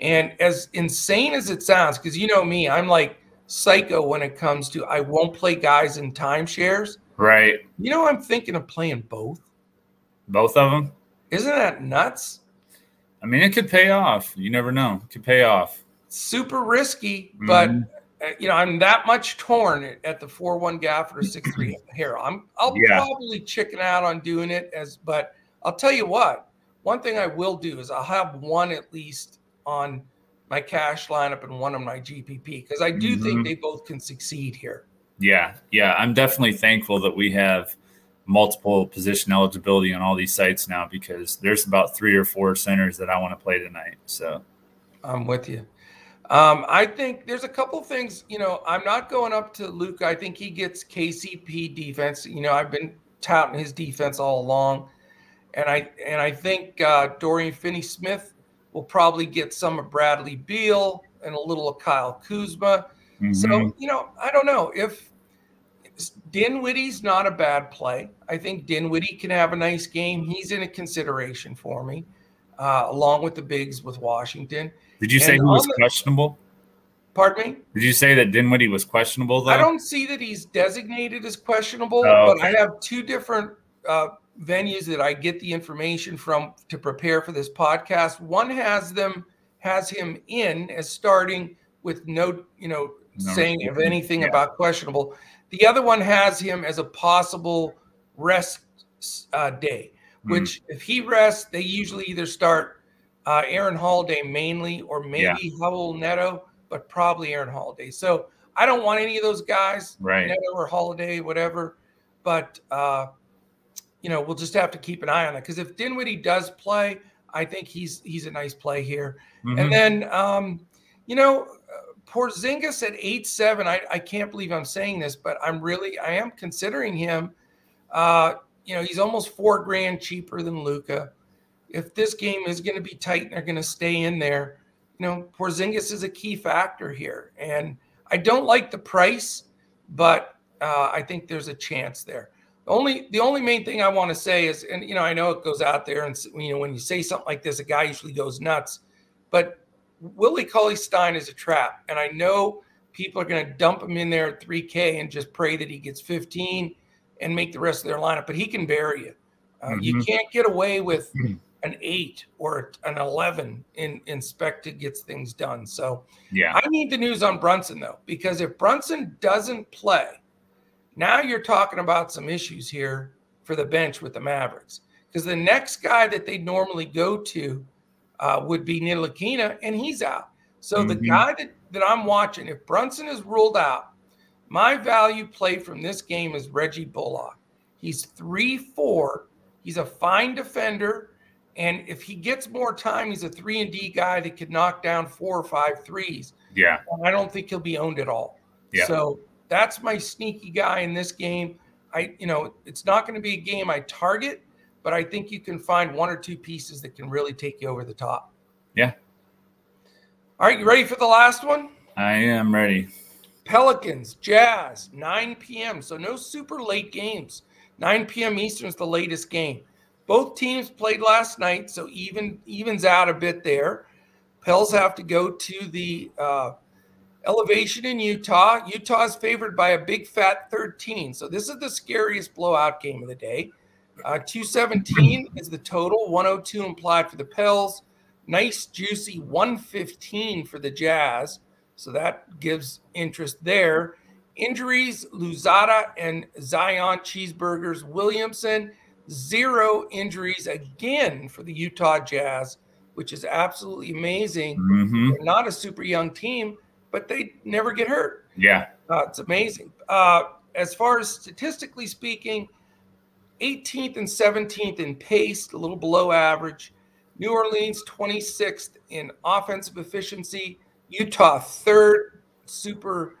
And as insane as it sounds, because you know me, I'm like psycho when it comes to I won't play guys in timeshares. Right. You know, I'm thinking of playing both. Both of them. Isn't that nuts? I mean, it could pay off. You never know. It could pay off. Super risky, mm-hmm. but uh, you know, I'm that much torn at the four one Gafford or six three here. I'm I'll yeah. probably chicken out on doing it as, but I'll tell you what. One thing I will do is I'll have one at least on my cash lineup and one of my GPP because I do mm-hmm. think they both can succeed here. Yeah, yeah, I'm definitely thankful that we have multiple position eligibility on all these sites now because there's about three or four centers that I want to play tonight. So I'm with you. Um, I think there's a couple things, you know, I'm not going up to Luke. I think he gets KCP defense. You know, I've been touting his defense all along. And I and I think uh, Dorian Finney Smith will probably get some of Bradley Beal and a little of Kyle Kuzma. Mm-hmm. So, you know, I don't know if Dinwiddie's not a bad play. I think Dinwiddie can have a nice game. He's in a consideration for me, uh, along with the bigs with Washington. Did you and say he was the, questionable? Pardon me? Did you say that Dinwiddie was questionable, though? I don't see that he's designated as questionable, oh, okay. but I have two different uh, venues that I get the information from to prepare for this podcast. One has them has him in as starting with no, you know, no, saying of anything yeah. about questionable. The other one has him as a possible rest uh, day, mm-hmm. which mm-hmm. if he rests, they usually either start uh, Aaron Holiday mainly, or maybe yeah. Raul Neto, but probably Aaron Holiday. So I don't want any of those guys, right? Neto or Holiday, whatever. But uh, you know, we'll just have to keep an eye on it because if Dinwiddie does play, I think he's he's a nice play here. Mm-hmm. And then, um, you know, Porzingis at eight seven. I, I can't believe I'm saying this, but I'm really I am considering him. Uh, you know, he's almost four grand cheaper than Luka. If this game is going to be tight and they're going to stay in there, you know, Porzingis is a key factor here, and I don't like the price, but uh, I think there's a chance there only the only main thing I want to say is, and you know, I know it goes out there, and you know, when you say something like this, a guy usually goes nuts. But Willie Cauley Stein is a trap, and I know people are going to dump him in there at 3K and just pray that he gets 15 and make the rest of their lineup. But he can bury you. Uh, mm-hmm. You can't get away with mm-hmm. an eight or an 11 in, in spec to gets things done. So yeah, I need the news on Brunson though, because if Brunson doesn't play now you're talking about some issues here for the bench with the Mavericks because the next guy that they'd normally go to uh, would be Ntilikina, and he's out. So mm-hmm. the guy that, that I'm watching, if Brunson is ruled out, my value play from this game is Reggie Bullock. He's 3 4. He's a fine defender. And if he gets more time, he's a three and D guy that could knock down four or five threes. Yeah. And I don't think he'll be owned at all. Yeah. So that's my sneaky guy in this game. I, you know, it's not going to be a game I target, but I think you can find one or two pieces that can really take you over the top. Yeah. All right, you ready for the last one? I am ready. Pelicans, Jazz, 9 p.m. So no super late games. 9 p.m. Eastern is the latest game. Both teams played last night, so even evens out a bit there. Pels have to go to the uh, elevation in Utah. Utah is favored by a big fat 13. So this is the scariest blowout game of the day. Uh, 217 is the total, 102 implied for the Pels. Nice, juicy 115 for the Jazz. So that gives interest there. Injuries Luzada and Zion Cheeseburgers Williamson. Zero injuries again for the Utah Jazz, which is absolutely amazing. Mm-hmm. not a super young team but they never get hurt. Yeah. Uh, it's amazing. Uh, as far as statistically speaking, 18th and 17th in pace, a little below average. New Orleans 26th in offensive efficiency. Utah third, super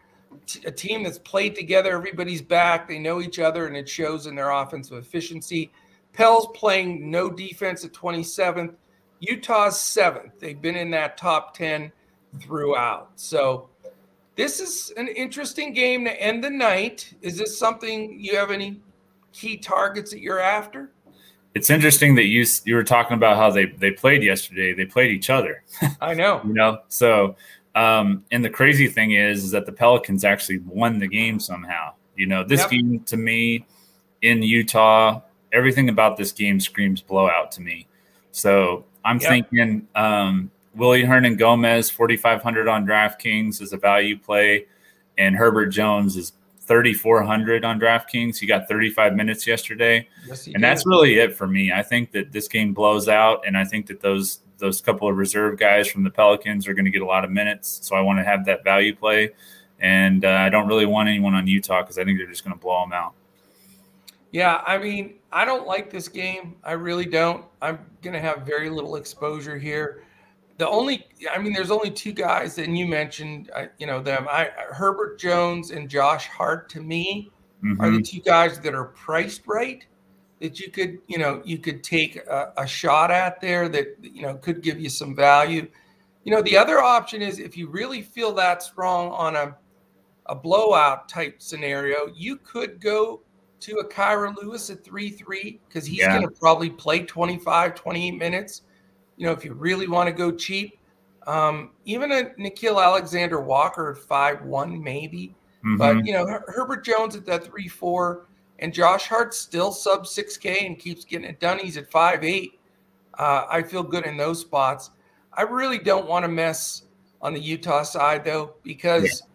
t- a team that's played together. Everybody's back. They know each other, and it shows in their offensive efficiency. Pell's playing no defense at 27th. Utah's seventh. They've been in that top 10 throughout. So this is an interesting game to end the night. Is this something you have any key targets that you're after? It's interesting that you you were talking about how they they played yesterday. They played each other. I know. you know, so um, and the crazy thing is, is that the Pelicans actually won the game somehow. You know, this yep. game to me in Utah, everything about this game screams blowout to me. So I'm yep. thinking um, Willy Hernangomez, 4,500 on DraftKings is a value play, and Herbert Jones is 3,400 on DraftKings. He got 35 minutes yesterday, yes, and did. that's really it for me. I think that this game blows out, and I think that those those couple of reserve guys from the Pelicans are going to get a lot of minutes. So I want to have that value play, and uh, I don't really want anyone on Utah because I think they're just going to blow them out. Yeah, I mean, I don't like this game. I really don't. I'm going to have very little exposure here the only i mean there's only two guys and you mentioned uh, you know them i herbert jones and josh hart to me mm-hmm. are the mm-hmm. two guys that are priced right that you could you know you could take a, a, shot at there that you know could give you some value you know the other option is if you really feel that strong on a a blowout type scenario you could go to a Kira Lewis at 3-3 because he's yeah. going to probably play 25 28 minutes you know, if you really want to go cheap, um, even a Nickeil Alexander Walker at five one maybe, mm-hmm. but you know Her- Herbert Jones at that three four, and Josh Hart still sub six K and keeps getting it done. He's at five eight. Uh, I feel good in those spots. I really don't want to mess on the Utah side though because yeah.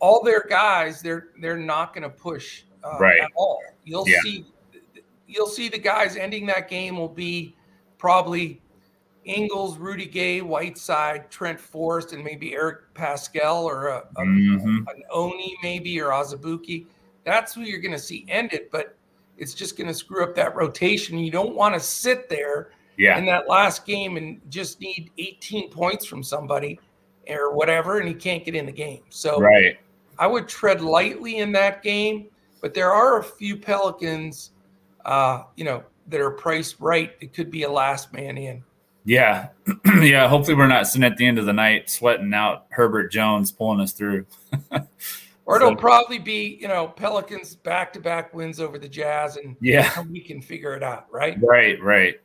all their guys they're they're not going to push uh, right. at all. You'll yeah. see you'll see the guys ending that game will be probably Ingles, Rudy Gay, Whiteside, Trent Forrest, and maybe Eric Paschall or a, a, mm-hmm. an Oni maybe or Azubuike. That's who you're going to see end it, but it's just going to screw up that rotation. You don't want to sit there yeah. in that last game and just need 18 points from somebody or whatever, and he can't get in the game. So right. I would tread lightly in that game, but there are a few Pelicans, uh, you know, that are priced right. It could be a last man in. Yeah, yeah. Hopefully, we're not sitting at the end of the night sweating out Herbert Jones pulling us through. or it'll so, probably be you know Pelicans back to back wins over the Jazz, and yeah, we can figure it out, right? Right, right.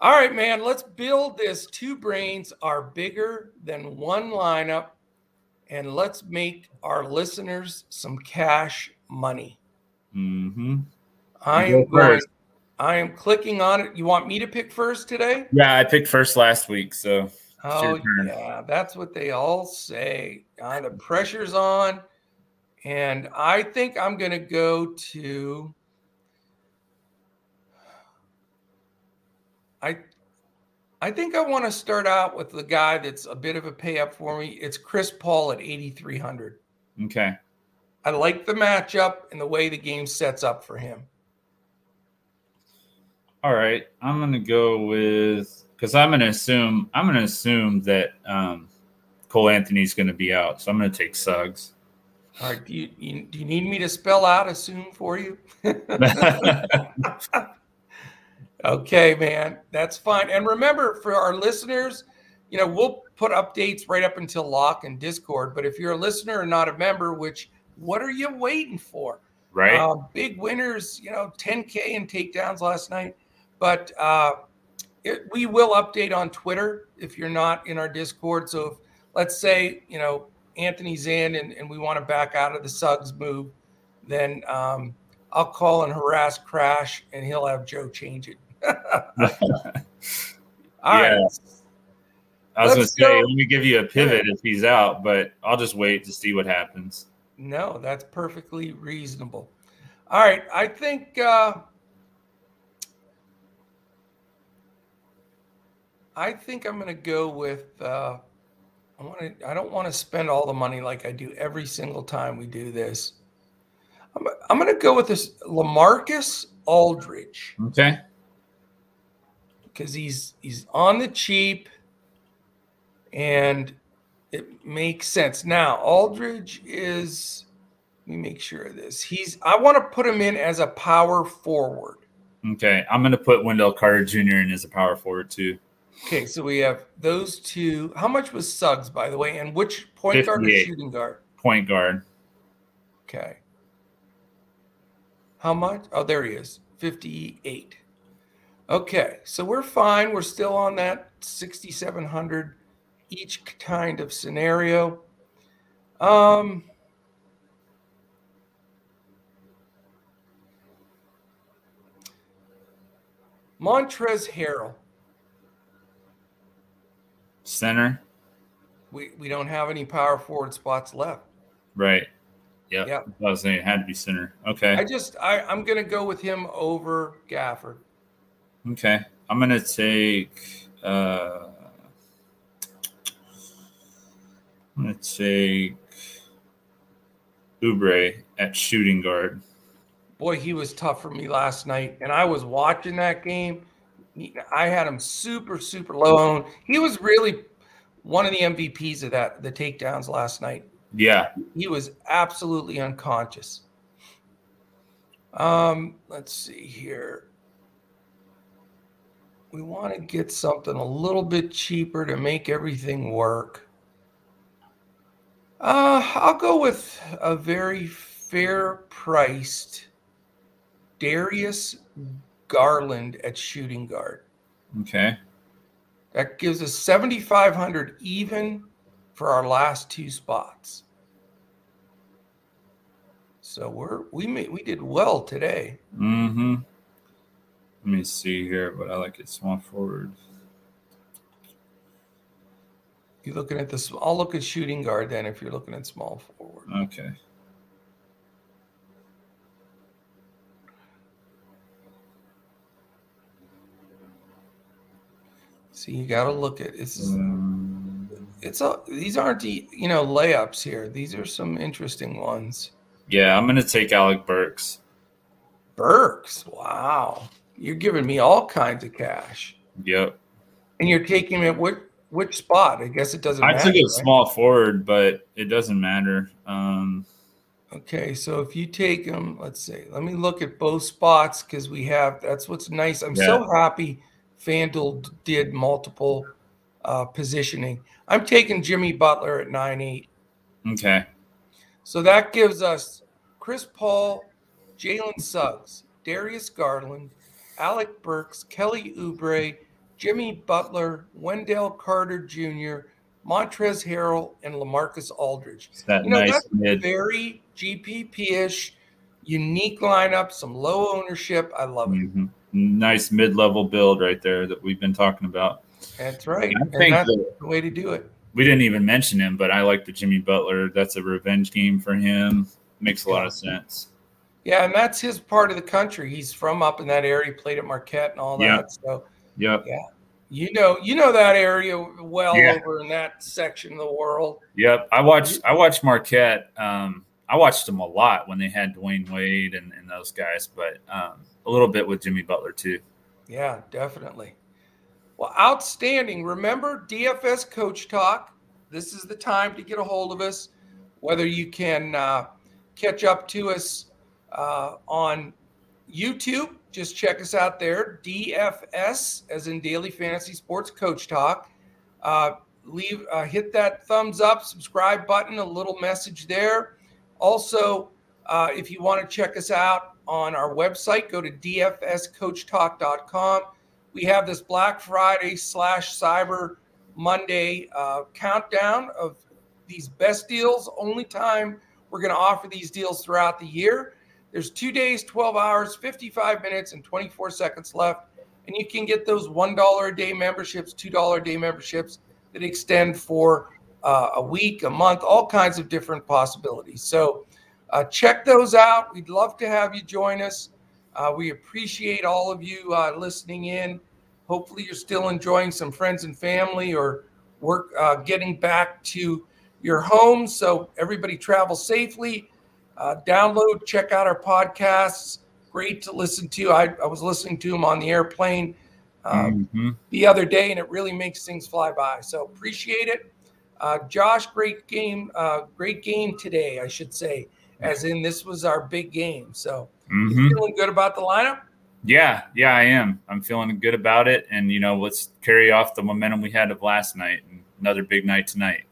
All right, man. Let's build this. Two brains are bigger than one lineup, and let's make our listeners some cash money. Mm-hmm. I am going. I am clicking on it. You want me to pick first today? Yeah, I picked first last week. So, oh, yeah, that's what they all say. Uh, the pressure's on. And I think I'm going to go to. I I think I want to start out with the guy that's a bit of a pay up for me. It's Chris Paul at 8,300. Okay. I like the matchup and the way the game sets up for him. All right, I'm gonna go with because I'm gonna assume I'm gonna assume that um, Cole Anthony's gonna be out, so I'm gonna take Suggs. All right, do you, you do you need me to spell out assume for you? okay, man, that's fine. And remember, for our listeners, you know we'll put updates right up until lock and Discord. But if you're a listener and not a member, which what are you waiting for? Right. Uh, big winners, you know, 10K in takedowns last night. But uh, it, we will update on Twitter if you're not in our Discord. So if, let's say, you know, Anthony's in and, and we want to back out of the Suggs move, then um, I'll call and harass Crash and he'll have Joe change it. All yeah. right. I was going to say, go. let me give you a pivot if he's out, but I'll just wait to see what happens. No, that's perfectly reasonable. All right. I think uh, I think I'm going to go with. Uh, I want to. I don't want to spend all the money like I do every single time we do this. I'm, I'm going to go with this LaMarcus Aldridge. Okay. Because he's he's on the cheap, and it makes sense. Now Aldridge is. Let me make sure of this. He's. I want to put him in as a power forward. Okay, I'm going to put Wendell Carter Jr. in as a power forward too. Okay, so we have those two. How much was Suggs, by the way, and which point guard or shooting guard? Point guard. Okay. How much? Oh, there he is. 58. Okay, so we're fine. We're still on that 6,700 each kind of scenario. Um, Montrez Harrell. Center. We, we don't have any power forward spots left. Right. Yeah. Yep. I was saying it had to be center. Okay. I just I, I'm gonna go with him over Gafford. Okay. I'm gonna take uh I'm gonna take Oubre at shooting guard. boy, he was tough for me last night. And I was watching that game. I had him super, super low on. He was really one of the MVPs of that, the takedowns last night. Yeah. He was absolutely unconscious. Um, let's see here. We want to get something a little bit cheaper to make everything work. Uh, I'll go with a very fair priced Darius Garland at shooting guard. Okay. That gives us 7,500 even for our last two spots. So we're we made we did well today. Mm-hmm. Let me see here, but I like it small forward. You're looking at this. I'll look at shooting guard then if you're looking at small forward. Okay. See, you got to look at this. Is, Um, it's a these aren't the you know layups here. These are some interesting ones. yeah, I'm gonna take Alec Burks. Burks, wow, you're giving me all kinds of cash, Yep. and you're taking it at which which spot? I guess it doesn't. I matter, took it right? small forward, but it doesn't matter. Um, Okay, so if you take them, let's see, let me look at both spots because we have that's what's nice. I'm so happy FanDuel did multiple uh, positioning. I'm taking Jimmy Butler at nine eight, okay. so that gives us Chris Paul, Jalen Suggs, Darius Garland, Alec Burks, Kelly Oubre, Jimmy Butler, Wendell Carter Jr., Montrez Harrell, and LaMarcus Aldridge. It's that You know, nice mid. very GPP-ish, unique lineup, some low ownership. I love it. Mhm. Nice mid-level build right there that we've been talking about. That's right. I And think that's that the way to do it. we didn't even mention him, but I like the Jimmy Butler. That's a revenge game for him. Makes a lot of sense. Yeah, and that's his part of the country. He's from up in that area, He played at Marquette and all that. Yeah. So Yep. Yeah, you know, you know that area well Yeah. over in that section of the world. Yep. I watched I watched Marquette. Um, I watched them a lot when they had Dwyane Wade and, and those guys, but um, a little bit with Jimmy Butler too. Yeah, definitely. Well, outstanding. Remember DFS Coach Talk. This is the time to get a hold of us. Whether you can uh, catch up to us uh, on YouTube, just check us out there. DFS, as in Daily Fantasy Sports Coach Talk. Uh, leave, uh, hit that thumbs up, subscribe button. A little message there. Also, uh, if you want to check us out on our website, go to dfscoachtalk.com. We have this Black Friday slash Cyber Monday uh, countdown of these best deals. Only time we're going to offer these deals throughout the year. There's two days, 12 hours, 55 minutes, and 24 seconds left. And you can get those $1 a day memberships, $2 a day memberships that extend for uh, a week, a month, all kinds of different possibilities. So uh, check those out. We'd love to have you join us. Uh, we appreciate all of you uh, listening in. Hopefully, you're still enjoying some friends and family or work uh, getting back to your home. So, everybody travel safely. Uh, download, check out our podcasts. Great to listen to. I, I was listening to them on the airplane um, Mhm. the other day, and it really makes things fly by. So, appreciate it. Uh, Josh, great game. Uh, great game today, I should say, as in this was our big game. So, Mhm. feeling good about the lineup? Yeah, yeah, I am. I'm feeling good about it, and you know, let's carry off the momentum we had of last night. And another big night tonight.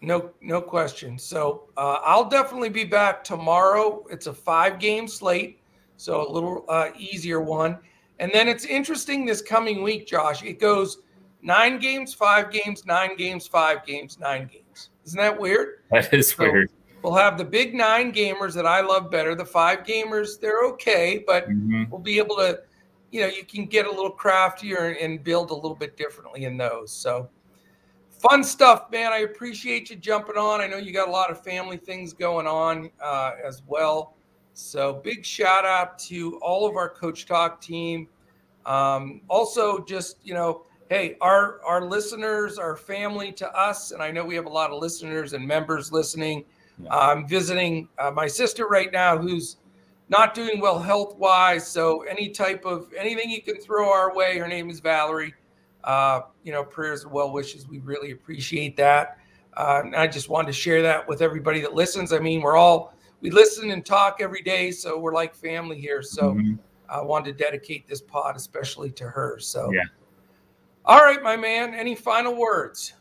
No, no question. So uh, I'll definitely be back tomorrow. It's a five-game slate, so a little uh, easier one. And then it's interesting this coming week, Josh. It goes nine games, five games, nine games, five games, nine games. Isn't that weird? That is so weird. We'll have the big nine gamers that I love better. The five gamers, they're okay, but mm-hmm. we'll be able to, you know, you can get a little craftier and build a little bit differently in those. So fun stuff, man. I appreciate you jumping on. I know you got a lot of family things going on uh, as well. So big shout out to all of our Coach Talk team. Um, also, just you know, hey, our our listeners our family to us, and I know we have a lot of listeners and members listening. Yeah. I'm visiting uh, my sister right now who's not doing well health wise. So any type of anything you can throw our way. Her name is Valerie. Uh, you know, prayers and well wishes. We really appreciate that. Uh, I just wanted to share that with everybody that listens. I mean, we're all we listen and talk every day, so we're like family here. So mm-hmm. I wanted to dedicate this pod especially to her. So yeah. All right, my man. Any final words?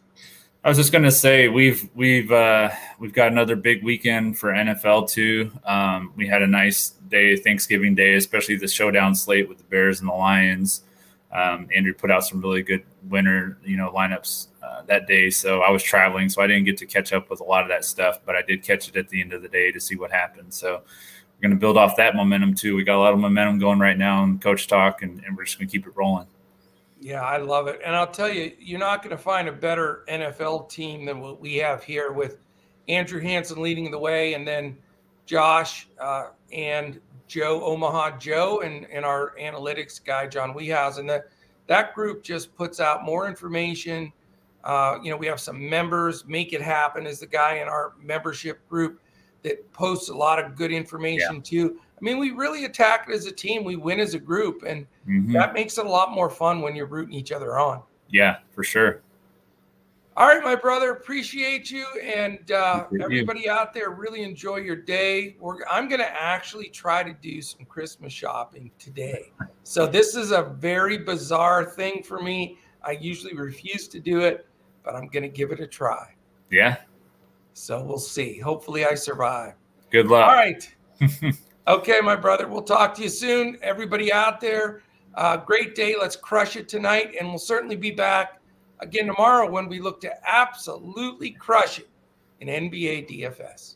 I was just going to say we've we've uh, we've got another big weekend for NFL too. Um, we had a nice day, Thanksgiving Day, especially the showdown slate with the Bears and the Lions. Um, Andrew put out some really good winner, you know, lineups uh, that day. So I was traveling, so I didn't get to catch up with a lot of that stuff, but I did catch it at the end of the day to see what happened. So we're going to build off that momentum too. We got a lot of momentum going right now in Coach Talk, and, and we're just going to keep it rolling. Yeah, I love it. And I'll tell you, you're not going to find a better NFL team than what we have here with Andrew Hanson leading the way, and then Josh uh, and Joe Omaha Joe and, and our analytics guy John Wehouse. That that group just puts out more information. Uh, you know, we have some members. Make It Happen is the guy in our membership group that posts a lot of good information yeah. too. I mean, we really attack it as a team. We win as a group, and mm-hmm. that makes it a lot more fun when you're rooting each other on. Yeah, for sure. All right, my brother, appreciate you, and uh, everybody out there, really enjoy your day. We're, I'm going to actually try to do some Christmas shopping today. So this is a very bizarre thing for me. I usually refuse to do it, but I'm going to give it a try. Yeah. So we'll see. Hopefully, I survive. Good luck. All right. Okay, my brother. We'll talk to you soon. Everybody out there, uh, great day. Let's crush it tonight. And we'll certainly be back again tomorrow when we look to absolutely crush it in NBA DFS.